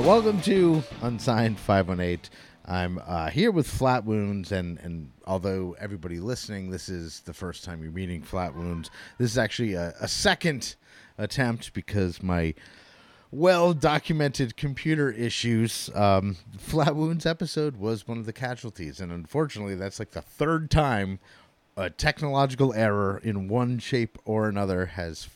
So welcome to Unsigned 518. I'm uh, here with Flat Wounds, and, and although everybody listening, this is the first time you're meeting Flat Wounds, this is actually a, a second attempt because my well documented computer issues. Um, Flat Wounds episode was one of the casualties, and unfortunately, that's like the third time a technological error in one shape or another has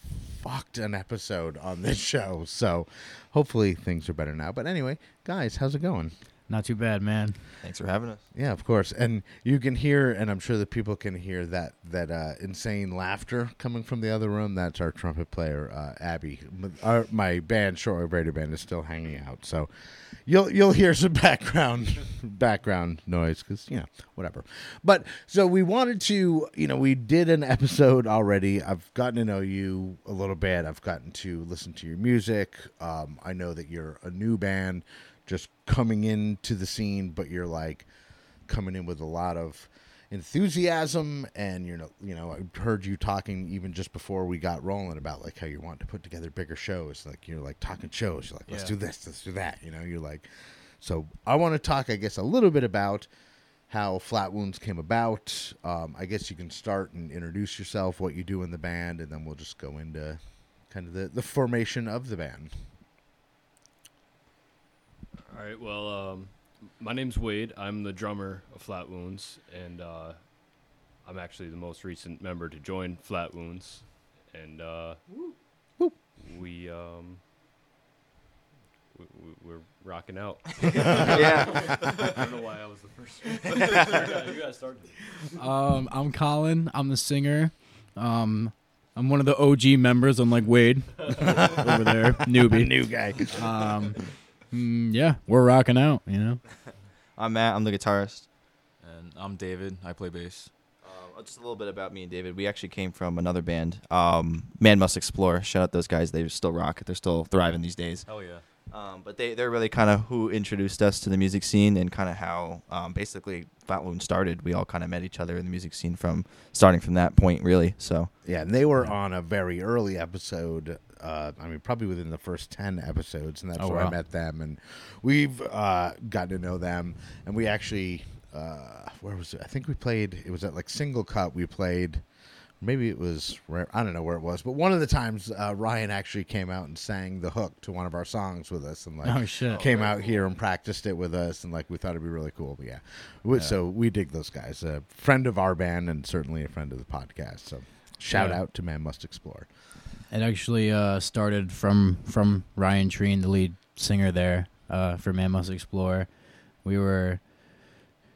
fucked an episode on this show. So hopefully things are better now. But anyway, guys, how's it going? Not too bad, man. Thanks for having us. Yeah, of course. And you can hear, and I'm sure that people can hear that that uh, insane laughter coming from the other room. That's our trumpet player, uh, Abby. Our, my band, Shortwave Radio Band, is still hanging out. So you'll you'll hear some background background noise because you know whatever. But so we wanted to, you know, we did an episode already. I've gotten to know you a little bit. I've gotten to listen to your music. Um, I know that you're a new band, just coming into the scene, but you're like coming in with a lot of enthusiasm and you know you know I heard you talking even just before we got rolling about like how you want to put together bigger shows. Like you're like talking shows. You're like let's Yeah. do this. Let's do that. You know you're like so I want to talk I guess a little bit about how Flat Wounds came about. Um, I guess you can start and introduce yourself what you do in the band and then we'll just go into kind of the, the formation of the band All right. Well, um, my name's Wade. I'm the drummer of Flat Wounds, and uh, I'm actually the most recent member to join Flat Wounds. And uh, we um, we, we, we're rocking out. yeah. I don't know why I was the first. one. you guys- you guys started. Um, I'm Colin. I'm the singer. Um, I'm one of the OG members, unlike Wade over there, newbie. new guy Um, mm, yeah, we're rocking out. You know. I'm Matt. I'm the guitarist. And I'm David. I play bass. Uh, just a little bit about me and David. We actually came from another band, um, Man Must Explore. Shout out those guys. They still rock. They're still thriving these days. Oh yeah. Um, but they, they're really kind of who introduced us to the music scene and kind of how um, basically Flat Wound started. We all kind of met each other in the music scene from starting from that point, really. So Yeah, and they were on a very early episode. Uh, I mean, probably within the first ten episodes, and that's Oh, where I met them, and we've uh, gotten to know them. And we actually, uh, where was it? I think we played. It was at like Single Cut. We played. Maybe it was. I don't know where it was, but one of the times uh, Ryan actually came out and sang the hook to one of our songs with us, and like Oh shit. came out here and practiced it with us, and like we thought it'd be really cool. But yeah, We- so we dig those guys. A friend of our band and certainly a friend of the podcast. So shout Yeah. out to Man Must Explore. It actually uh, started from from Ryan Treen, the lead singer there uh, for Man Must Explore. We were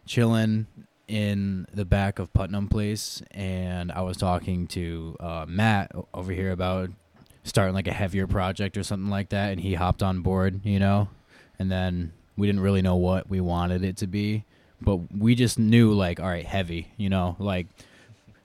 chilling in the back of Putnam Place, and I was talking to uh, Matt over here about starting like a heavier project or something like that, and he hopped on board, you know. And then we didn't really know what we wanted it to be, but we just knew like, all right, heavy, you know, like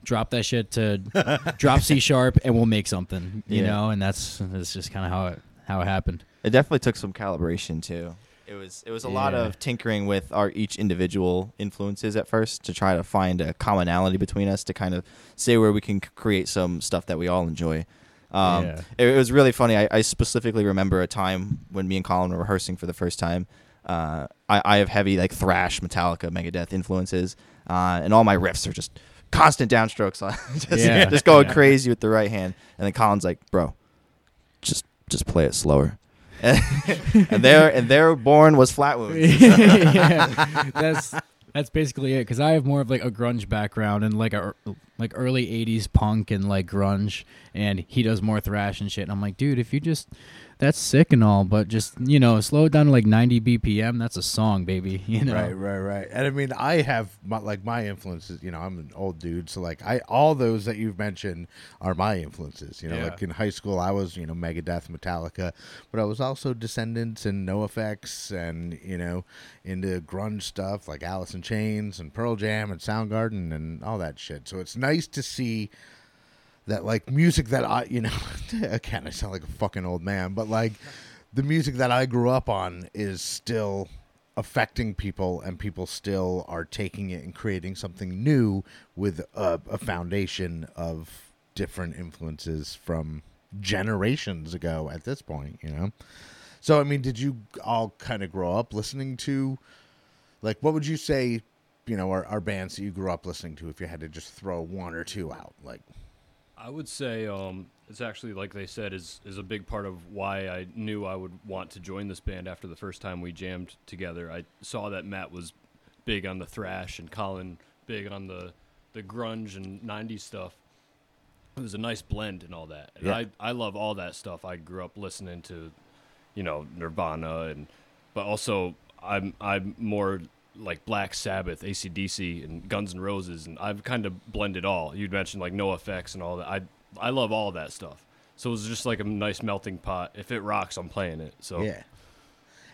drop that shit to drop C sharp and we'll make something, you Yeah. know. And that's that's just kind of how it how it happened. it definitely took some calibration too. It was it was a lot of tinkering with our each individual influences at first to try to find a commonality between us to kind of say where we can create some stuff that we all enjoy. Um, Yeah. it, it was really funny. I, I specifically remember a time when me and Colin were rehearsing for the first time. Uh, I, I have heavy like thrash, Metallica, Megadeth influences, uh, and all my riffs are just constant downstrokes, just, Yeah. just going Yeah. crazy with the right hand. And then Colin's like, "Bro, just just play it slower." and there and there born was Flat Wounds. yeah, that's that's basically it. Because I have more of like a grunge background and like a like early '80s punk and like grunge, and he does more thrash and shit. And I'm like, dude, if you just that's sick and all, but just you know, slow it down to like 90 BPM. That's a song, baby. You know, Right, right, right. And I mean, I have my, like my influences. You know, I'm an old dude, so like I all those that you've mentioned are my influences. You know, Yeah. like in high school, I was you know Megadeth, Metallica, but I was also Descendents and NoFX, and you know into grunge stuff like Alice in Chains and Pearl Jam and Soundgarden and all that shit. So it's nice to see that like music that I, you know, again, I sound like a fucking old man, but like the music that I grew up on is still affecting people and people still are taking it and creating something new with a, a foundation of different influences from generations ago at this point, you know? So I mean, did you all kind of grow up listening to, like, what would you say, you know, are, are bands that you grew up listening to? If you had to just throw one or two out, like, I would say um, it's actually like they said is is a big part of why I knew I would want to join this band after the first time we jammed together. I saw that Matt was big on the thrash and Colin big on the the grunge and 90s stuff. It was a nice blend and all that. And Yeah. I I love all that stuff. I grew up listening to you know Nirvana and but also I'm I'm more like Black Sabbath, ACDC, and Guns N' Roses, and I've kind of blended all. You'd mentioned like NoFX and all that. I I love all that stuff. So it was just like a nice melting pot. If it rocks, I'm playing it. So yeah.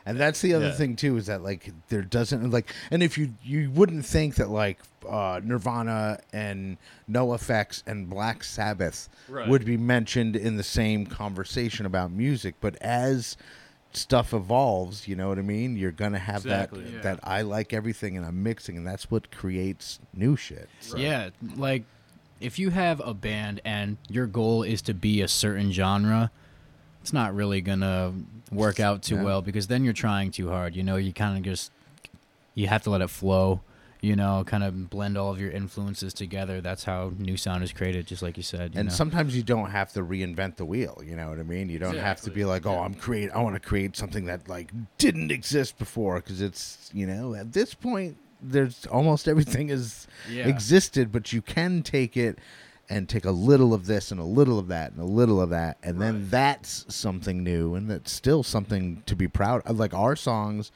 And that's the other Yeah. thing too is that like there doesn't like and if you you wouldn't think that like uh, Nirvana and NoFX and Black Sabbath Right. would be mentioned in the same conversation about music, but as stuff evolves, you know what I mean. You're gonna have Exactly. that Yeah. that I like everything and I'm mixing, and that's what creates new shit. So- Yeah, like if you have a band and your goal is to be a certain genre, it's not really gonna work out too Yeah. well because then you're trying too hard. You know, you kind of just you have to let it flow. You know, kind of blend all of your influences together. That's how new sound is created, just like you said. you and know? sometimes you don't have to reinvent the wheel you know what i mean you don't have to be like oh i'm create i want to create something that like didn't exist before because it's you know at this point there's almost everything is Yeah. existed but you can take it and take a little of this and a little of that and a little of that and then that's something new and that's still something to be proud of like our songs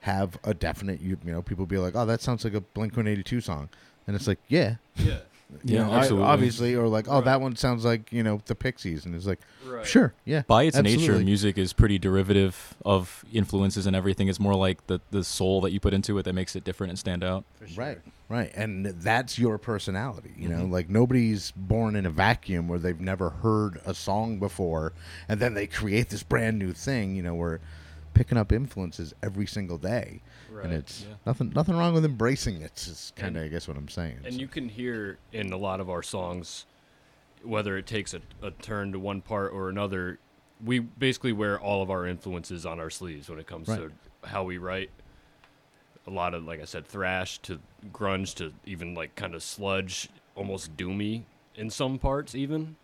have a definite you, you know people be like oh that sounds like a blink 182 song and it's like yeah yeah, you Yeah, know, I- absolutely. obviously, or like, oh, Right. that one sounds like you know the Pixies, and it's like, right. sure, yeah, By its nature, music is pretty derivative of influences and everything. It's more like the the soul that you put into it that makes it different and stand out. right, right, and that's your personality. You know, Mhm. like nobody's born in a vacuum where they've never heard a song before, and then they create this brand new thing. You know, we're picking up influences every single day, Right. and it's Yeah. nothing, nothing wrong with embracing it. it. Is kind of, I guess, what I'm saying. And So- you can hear in a lot of our songs, whether it takes a, a turn to one part or another, we basically wear all of our influences on our sleeves when it comes Right. to how we write. A lot of, like I said, thrash to grunge to even like kind of sludge, almost doomy in some parts, even.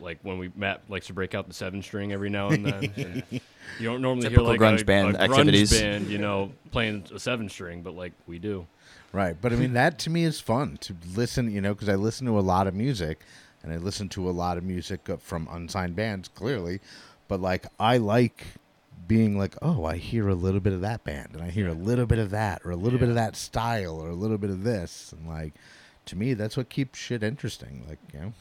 Like when we Matt likes to break out the seven string every now and then. and you don't normally Typical hear like grunge a, band a activities. band, you know, playing a seven string, but like we do. Right, but I mean that to me is fun to listen, you know, because I listen to a lot of music, and I listen to a lot of music from unsigned bands, clearly, but like I like being like, oh, I hear a little bit of that band, and I hear a little bit of that, or a little bit of that style, or a little bit of this, and like to me that's what keeps shit interesting. Like you know, I don't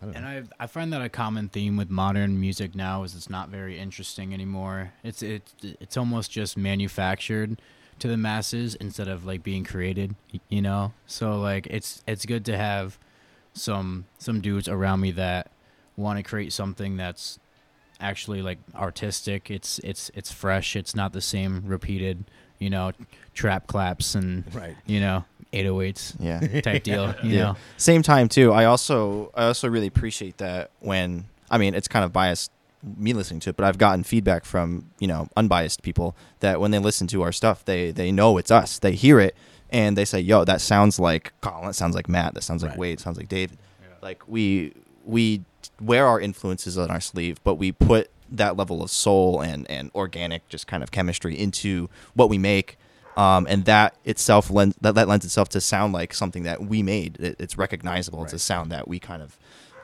And. I I find that a common theme with modern music now is it's not very interesting anymore. It's it's it's almost just manufactured to the masses instead of like being created, you know? So like it's it's good to have some some dudes around me that want to create something that's actually like artistic. It's it's it's fresh. It's not the same repeated, you know, trap claps and right. you know, 808s Yeah. type deal, you Yeah. know. Same time too. I also I also really appreciate that when I mean it's kind of biased me listening to it, but I've gotten feedback from you know unbiased people that when they listen to our stuff, they they know it's us. They hear it and they say, "Yo, that sounds like Colin. That sounds like Matt. That sounds like Right. Wade. Sounds like David." Like we we wear our influences on our sleeve, but we put that level of soul and and organic just kind of chemistry into what we make. Um, and that itself lends that, that lends itself to sound like something that we made. It, it's recognizable. It's a sound that we kind of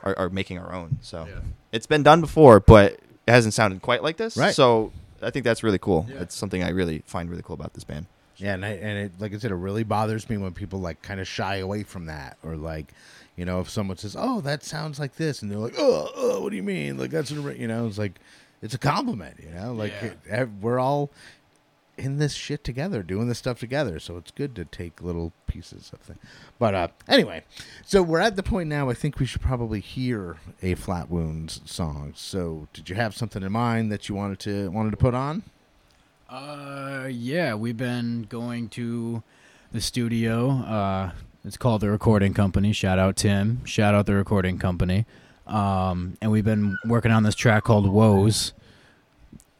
are, are making our own. So Yeah. it's been done before, but it hasn't sounded quite like this. Right. So I think that's really cool. Yeah. It's something I really find really cool about this band. Yeah, and I, and it like I said, it really bothers me when people like kind of shy away from that, or like, you know, if someone says, "Oh, that sounds like this," and they're like, "Oh, oh what do you mean? Like that's it- you know?" It's like, it's a compliment, you know. Like Yeah. it- we're all in this shit together, doing this stuff together, so it's good to take little pieces of things. But uh, anyway, so we're at the point now. I think we should probably hear a Flat Wounds song. So, did you have something in mind that you wanted to wanted to put on? Uh, yeah, we've been going to the studio. Uh, it's called the Recording Company. Shout out Tim. Shout out the Recording Company. Um, and we've been working on this track called "Woes."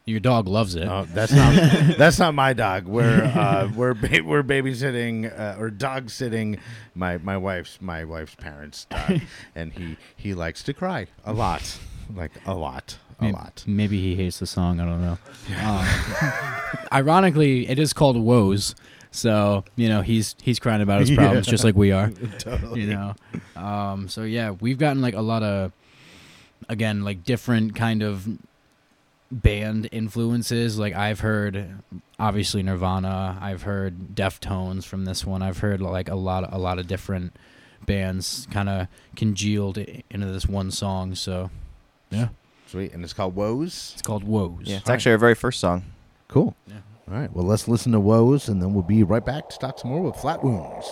Your dog loves it. Oh, that's not that's not my dog. We're uh, we're ba- we're babysitting uh, or dog sitting my my wife's my wife's parents' dog, and he he likes to cry a lot, like a lot, a Maybe, lot. maybe he hates the song. I don't know. Um, ironically, it is called "Woes," so you know he's he's crying about his Yeah. problems just like we are. Totally. You know, um, so yeah, we've gotten like a lot of, again, like different kind of band influences. Like I've heard, obviously Nirvana. I've heard Deftones from this one. I've heard like a lot, a lot of different bands kind of congealed into this one song. So yeah, Sweet, and it's called Woes. it's called "Woes." Yeah, it's Right. actually our very first song. Cool. Yeah. All right. Well, let's listen to Woes, and then we'll be right back to talk some more with Flat Wounds.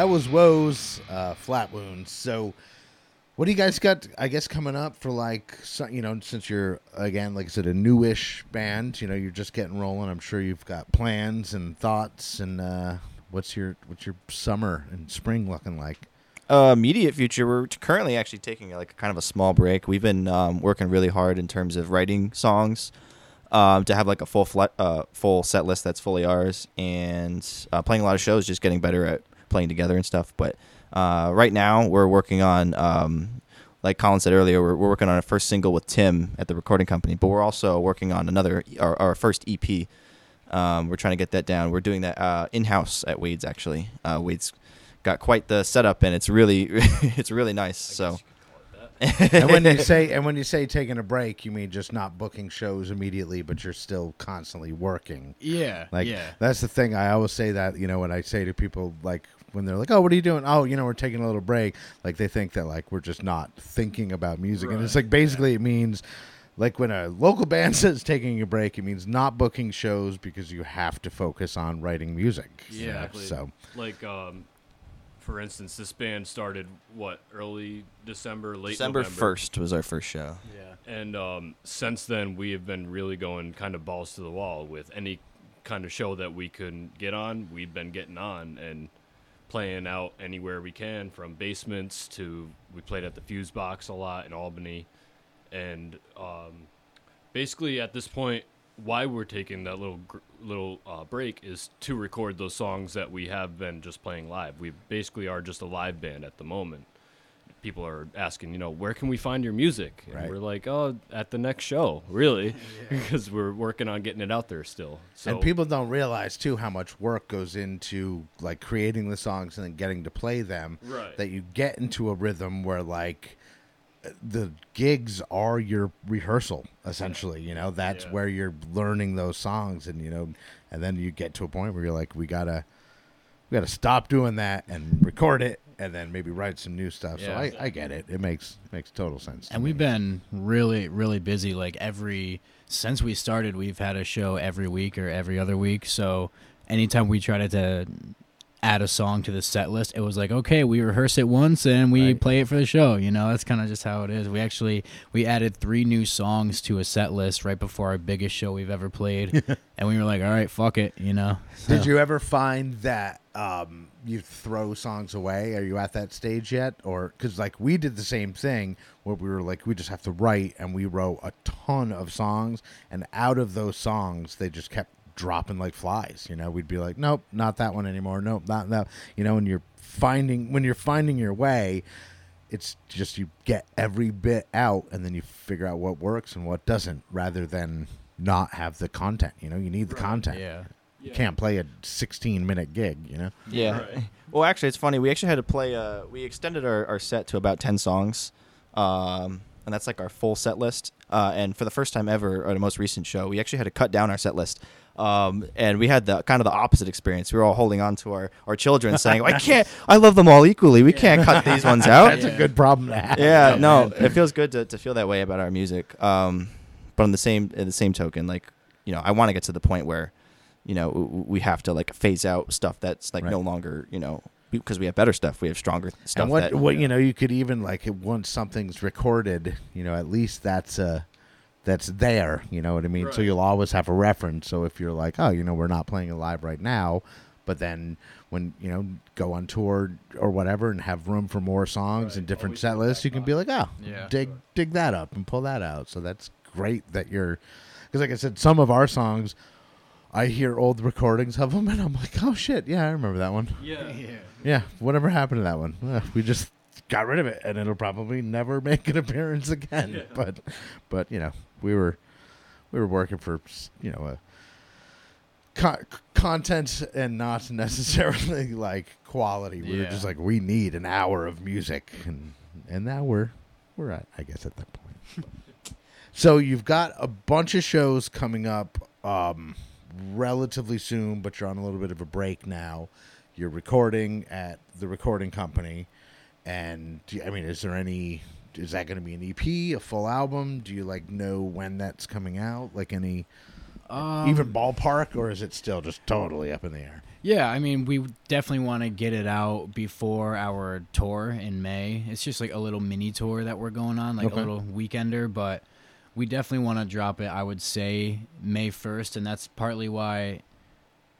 That was Woes, uh, Flat Wounds. So, what do you guys got? I guess coming up for like, you know, since you're again, like I said, a newish band. You know, you're just getting rolling. I'm sure you've got plans and thoughts. And uh, what's your what's your summer and spring looking like? uh, immediate future, we're currently actually taking like kind of a small break. We've been um, working really hard in terms of writing songs um, to have like a full fle- uh, full set list that's fully ours, and uh, playing a lot of shows, just getting better at playing together and stuff. But uh, right now, we're working on. Um, like Colin said earlier, we're, we're working on a first single with Tim at the recording company, but we're also working on another our, our first EP. Um, we're trying to get that down. We're doing that uh, in house at Wade's actually. Uh, Wade's got quite the setup, and it's really it's really nice. So and when you say and when you say taking a break, you mean just not booking shows immediately, but you're still constantly working. Yeah. Like yeah. that's the thing. I always say that you know when I say to people like when they're like, "Oh, what are you doing?" Oh, you know, we're taking a little break. Like they think that like we're just not thinking about music, and it's like basically it means like when a local band says taking a break, it means not booking shows because you have to focus on writing music. you know? Exactly. So Like, um, for instance, this band started what early December, late December first was our first show. Yeah. And um, since then, we have been really going kind of balls to the wall with any kind of show that we could get on. We've been getting on and playing out anywhere we can, from basements to we played at the Fuze Box a lot in Albany, and um, basically at this point, why we're taking that little little uh, break is to record those songs that we have been just playing live. We basically are just a live band at the moment people are asking, you know, where can we find your music? And Right. we're like, oh, at the next show, really, because we're working on getting it out there still. So and people don't realize too how much work goes into like creating the songs and then getting to play them. Right. That you get into a rhythm where like the gigs are your rehearsal essentially. You know, that's Yeah. where you're learning those songs, and you know, and then you get to a point where you're like, we gotta, we gotta stop doing that and record it. And then maybe write some new stuff. So I, I get it. It makes makes total sense. to And we've been really, really busy. Like every since we started, we've had a show every week or every other week. So anytime we tried to add a song to the set list, it was like, okay, we rehearse it once and we Right. play it for the show. You know, that's kind of just how it is. We actually we added three new songs to a set list right before our biggest show we've ever played, and we were like, all right, fuck it. You know. Did you ever find that um, you throw songs away? Are you at that stage yet? Or because like we did the same thing where we were like we just have to write, and we wrote a ton of songs, and out of those songs they just kept dropping like flies. You know, we'd be like, nope, not that one anymore. Nope, not that. You know, when you're finding when you're finding your way. It's just you get every bit out, and then you figure out what works and what doesn't, rather than not have the content. You know, you need the content. Yeah. You can't play a 16 minute gig, you know? Yeah. Right. Well, actually, it's funny. We actually had to play. Uh, we extended our, our set to about ten songs, um, and that's like our full set list. Uh, and for the first time ever, at a most recent show, we actually had to cut down our set list. Um, and we had the kind of the opposite experience. We were all holding on to our, our children, saying, "I can't. I love them all equally. We can't cut these ones out." That's a good problem to have. yeah, no, it feels good to, to feel that way about our music. Um, but on the same in the same token, like you know, I want to get to the point where, you know, we have to like phase out stuff that's like Right. no longer, you know, because we have better stuff, we have stronger stuff. And what, that, what, you know, you could even, like, once something's recorded, you know, at least that's uh that's there, you know what I mean? So you'll always have a reference. So if you're like, oh, you know, we're not playing it live right now, but then when, you know, go on tour or whatever and have room for more songs Right. and different Always set lists, you can be like, oh, Yeah. dig dig that up and pull that out. So that's great that you're, because like I said, some of our songs, I hear old recordings of them and I'm like, oh shit, yeah, I remember that one. Yeah. Yeah, Yeah. whatever happened to that one? Uh, we just got rid of it, and it'll probably never make an appearance again. Yeah. But, but you know, we were we were working for you know a co- content and not necessarily like quality. We were just like we need an hour of music, and and now we're we're at I guess at that point. so you've got a bunch of shows coming up um, relatively soon, but you're on a little bit of a break now. You're recording at the recording company, and I mean, is there any? Is that going to be an EP, a full album? Do you like know when that's coming out? Like any Um, even ballpark, or is it still just totally up in the air? Yeah, I mean, we definitely want to get it out before our tour in May. It's just like a little mini tour that we're going on, like Okay. a little weekender, but we definitely want to drop it, I would say, May 1st, and that's partly why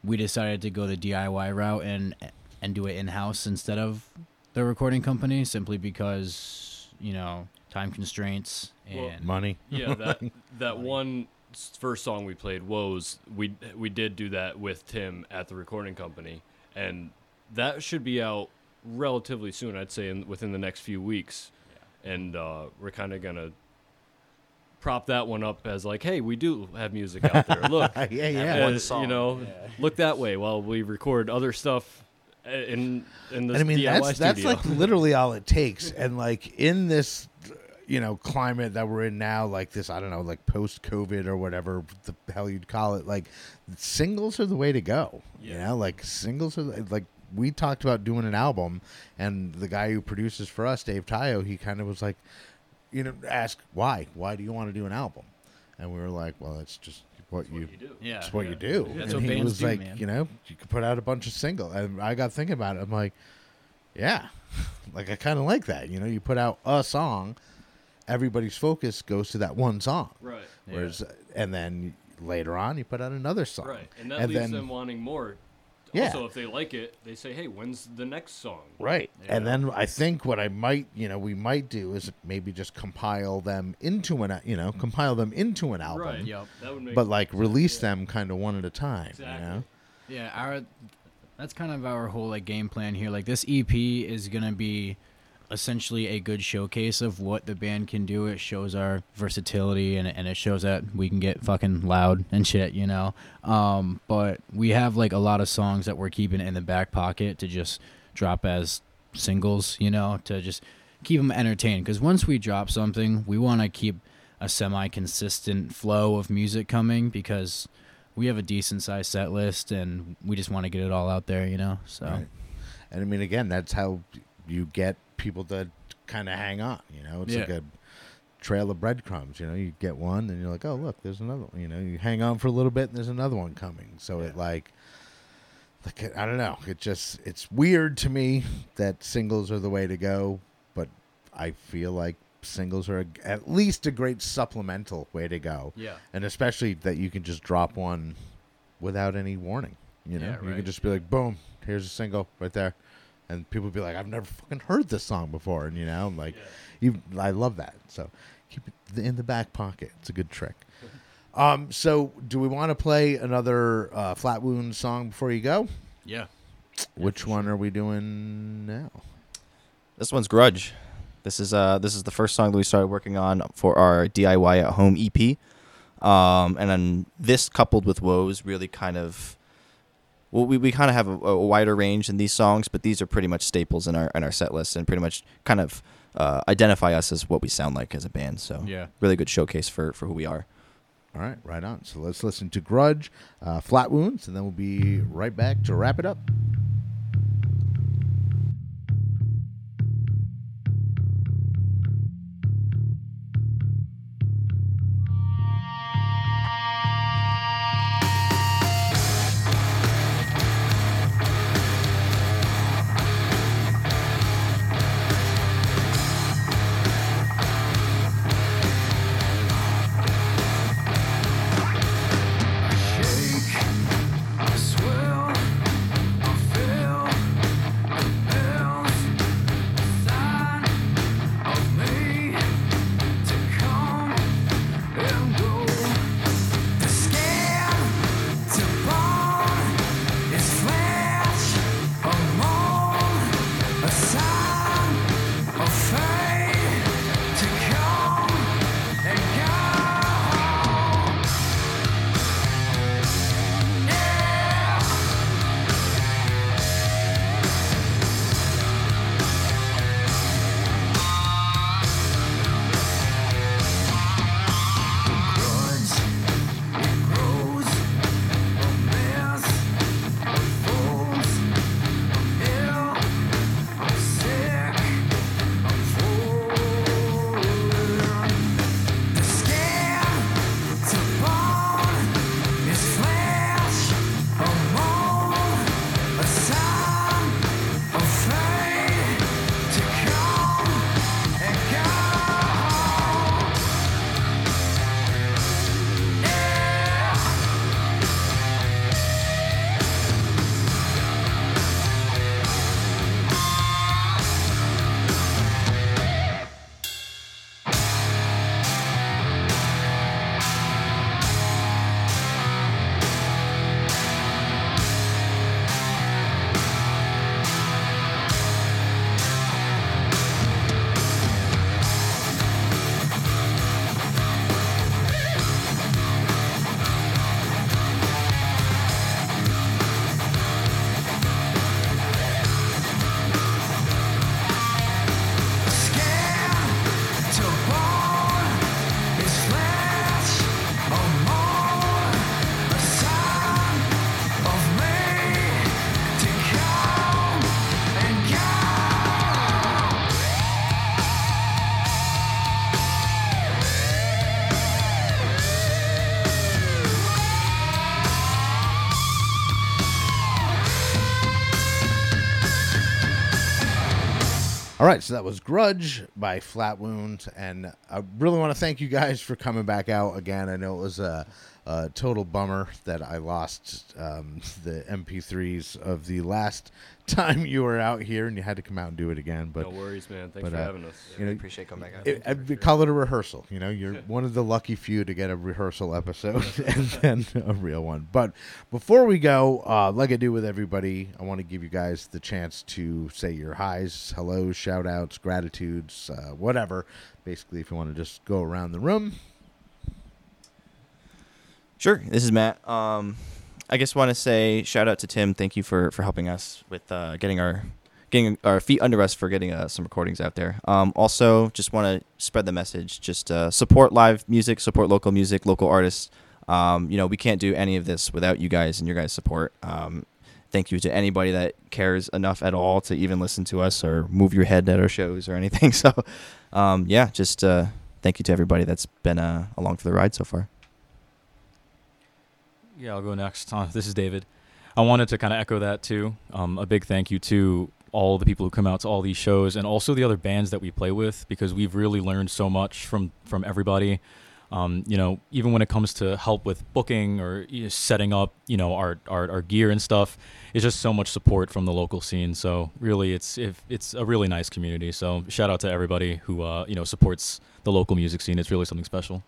we decided to go the DIY route and and do it in-house instead of the the recording company simply because you know time constraints Well, and Money. Yeah, that that one s- first song we played, "Woes," we we did do that with Tim at the recording company, and that should be out relatively soon. I'd say in, within the next few weeks, and uh, we're kind of gonna prop that one up as like, hey, we do have music out there. Look, yeah, yeah. uh, one song. you know, look that way while we record other stuff uh, in in the And I mean, DIY that's that's like literally all it takes. And like in this, you know, climate that we're in now, like this, I don't know, like post COVID or whatever the hell you'd call it, like singles are the way to go. You Yeah. know, like singles are the- like we talked about doing an album, and the guy who produces for us, Dave Tayo, he kind of was like, you know, ask why, why do you want to do an album? And we were like, well, it's just what you you do. yeah, It's what you do. That's and what he bands was do, like, man. you know, you could put out a bunch of singles. And I got thinking about it. I'm like, yeah, like I kind of like that. You know, you put out a song, everybody's focus goes to that one song. Right. Whereas, and then later on, you put out another song. Right, and that And leaves then- them wanting more. Yeah. Also, if they like it, they say, "Hey, when's the next song?" Right. And then I think what I might, you know, we might do is maybe just compile them into an, you know, compile them into an album. Right. Yep. That would make. But like release them kind of one at a time. Exactly. You know. Yeah, our that's kind of our whole like game plan here. Like this EP is gonna be essentially a good showcase of what the band can do. It shows our versatility and and it shows that we can get fucking loud and shit, you know. Um, but we have like a lot of songs that we're keeping in the back pocket to just drop as singles, you know, to just keep them entertained. Because once we drop something, we want to keep a semi-consistent flow of music coming because we have a decent sized set list and we just want to get it all out there, you know. So Right. And I mean, again, that's how you get people to kind of hang on. You know, it's like Yeah. a trail of breadcrumbs. You know, you get one, and you're like, oh, look, there's another one. You know, you hang on for a little bit, and there's another one coming. So it like, like I don't know. It just it's weird to me that singles are the way to go, but I feel like singles are a, at least a great supplemental way to go. yeah, and especially that you can just drop one without any warning. You know, Yeah, you can just be like, boom, here's a single right there, and people be like, I've never fucking heard this song before, and you know, I'm like, you, I love that. So keep it in the back pocket. It's a good trick. Um, so do we want to play another uh, Flat Wound song before you go? yeah. Which one are we doing now? This one's Grudge. This is uh this is the first song that we started working on for our DIY at home EP. Um, and then this coupled with Woes really kind of well we, we kind of have a, a wider range in these songs, but these are pretty much staples in our in our set list and pretty much kind of uh, identify us as what we sound like as a band. So Yeah. really good showcase for for who we are. All right, right on. So let's listen to Grudge, uh, Flat Wounds, and then we'll be right back to wrap it up. Right, so that was Grudge by Flat Wound, and I really want to thank you guys for coming back out again. I know it was a, a total bummer that I lost um, the MP3s of the last time you were out here, and you had to come out and do it again. But no worries, man. Thanks but, for uh, having us. you know, appreciate coming back out. it, I call it a rehearsal. You know, you're one of the lucky few to get a rehearsal episode and then a real one. But before we go, uh, like I do with everybody, I want to give you guys the chance to say your highs, hellos, shout outs, gratitudes, uh, whatever. Basically, if you want to just go around the room. Sure. This is Matt. Um, I just want to say shout out to Tim. Thank you for for helping us with uh, getting our getting our feet under us for getting uh, some recordings out there. Um, also, just want to spread the message. Just uh, support live music, support local music, local artists. Um, you know, we can't do any of this without you guys and your guys' support. Um, thank you to anybody that cares enough at all to even listen to us or move your head at our shows or anything. So, um, yeah, just uh, thank you to everybody that's been uh, along for the ride so far. Yeah, I'll go next. Uh, this is David. I wanted to kind of echo that too. Um, a big thank you to all the people who come out to all these shows and also the other bands that we play with because we've really learned so much from from everybody. Um, you know, even when it comes to help with booking or you know, setting up, you know, our, our our gear and stuff, it's just so much support from the local scene. So really, it's if it's a really nice community. So shout out to everybody who uh, you know supports the local music scene. It's really something special.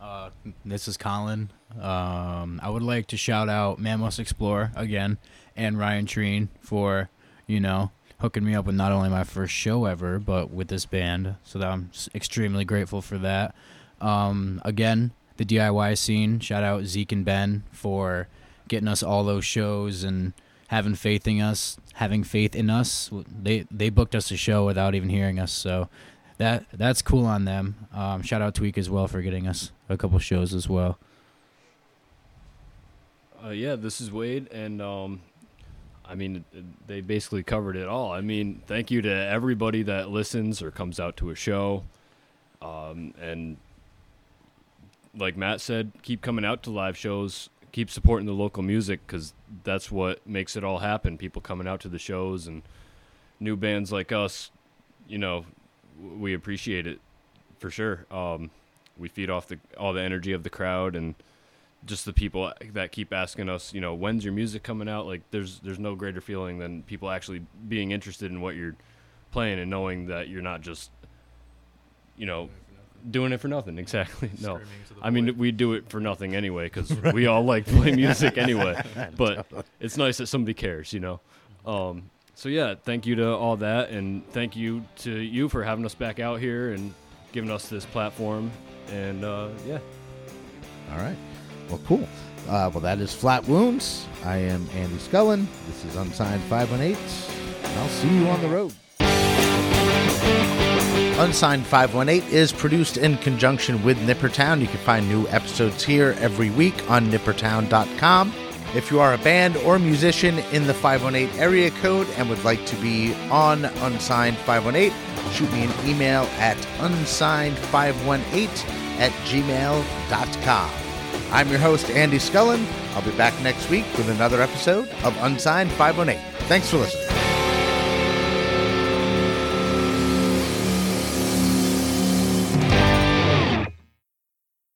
Uh, this is Colin. Um, I would like to shout out Man Must Explore again and Ryan Treen for, you know, hooking me up with not only my first show ever, but with this band. So that I'm extremely grateful for that. Um, again, the DIY scene. Shout out Zeke and Ben for getting us all those shows and having faith in us, having faith in us. They they booked us a show without even hearing us. So that that's cool on them. Um, shout out Tweak as well for getting us a couple shows as well. Uh, yeah, this is Wade, and um, I mean, they basically covered it all. I mean, thank you to everybody that listens or comes out to a show, um, and like Matt said, keep coming out to live shows, keep supporting the local music because that's what makes it all happen. People coming out to the shows and new bands like us, you know, we appreciate it for sure. Um, we feed off the all the energy of the crowd and just the people that keep asking us, you know, when's your music coming out? Like, there's there's no greater feeling than people actually being interested in what you're playing and knowing that you're not just, you know, doing it for nothing. Exactly. No, I mean we do it for nothing anyway because we all like playing music anyway. But it's nice that somebody cares, you know. Um, so yeah, thank you to all that, and thank you to you for having us back out here and giving us this platform. And uh, yeah. All right. Well, cool. Uh, well, that is Flat Wounds. I am Andy Scullin. This is Unsigned 518. And I'll see you on the road. Unsigned 518 is produced in conjunction with Nippertown. You can find new episodes here every week on nippertown.com. If you are a band or musician in the 518 area code and would like to be on Unsigned 518, shoot me an email at unsigned518 at gmail.com. I'm your host, Andy Scullin. I'll be back next week with another episode of Unsigned 518. Thanks for listening.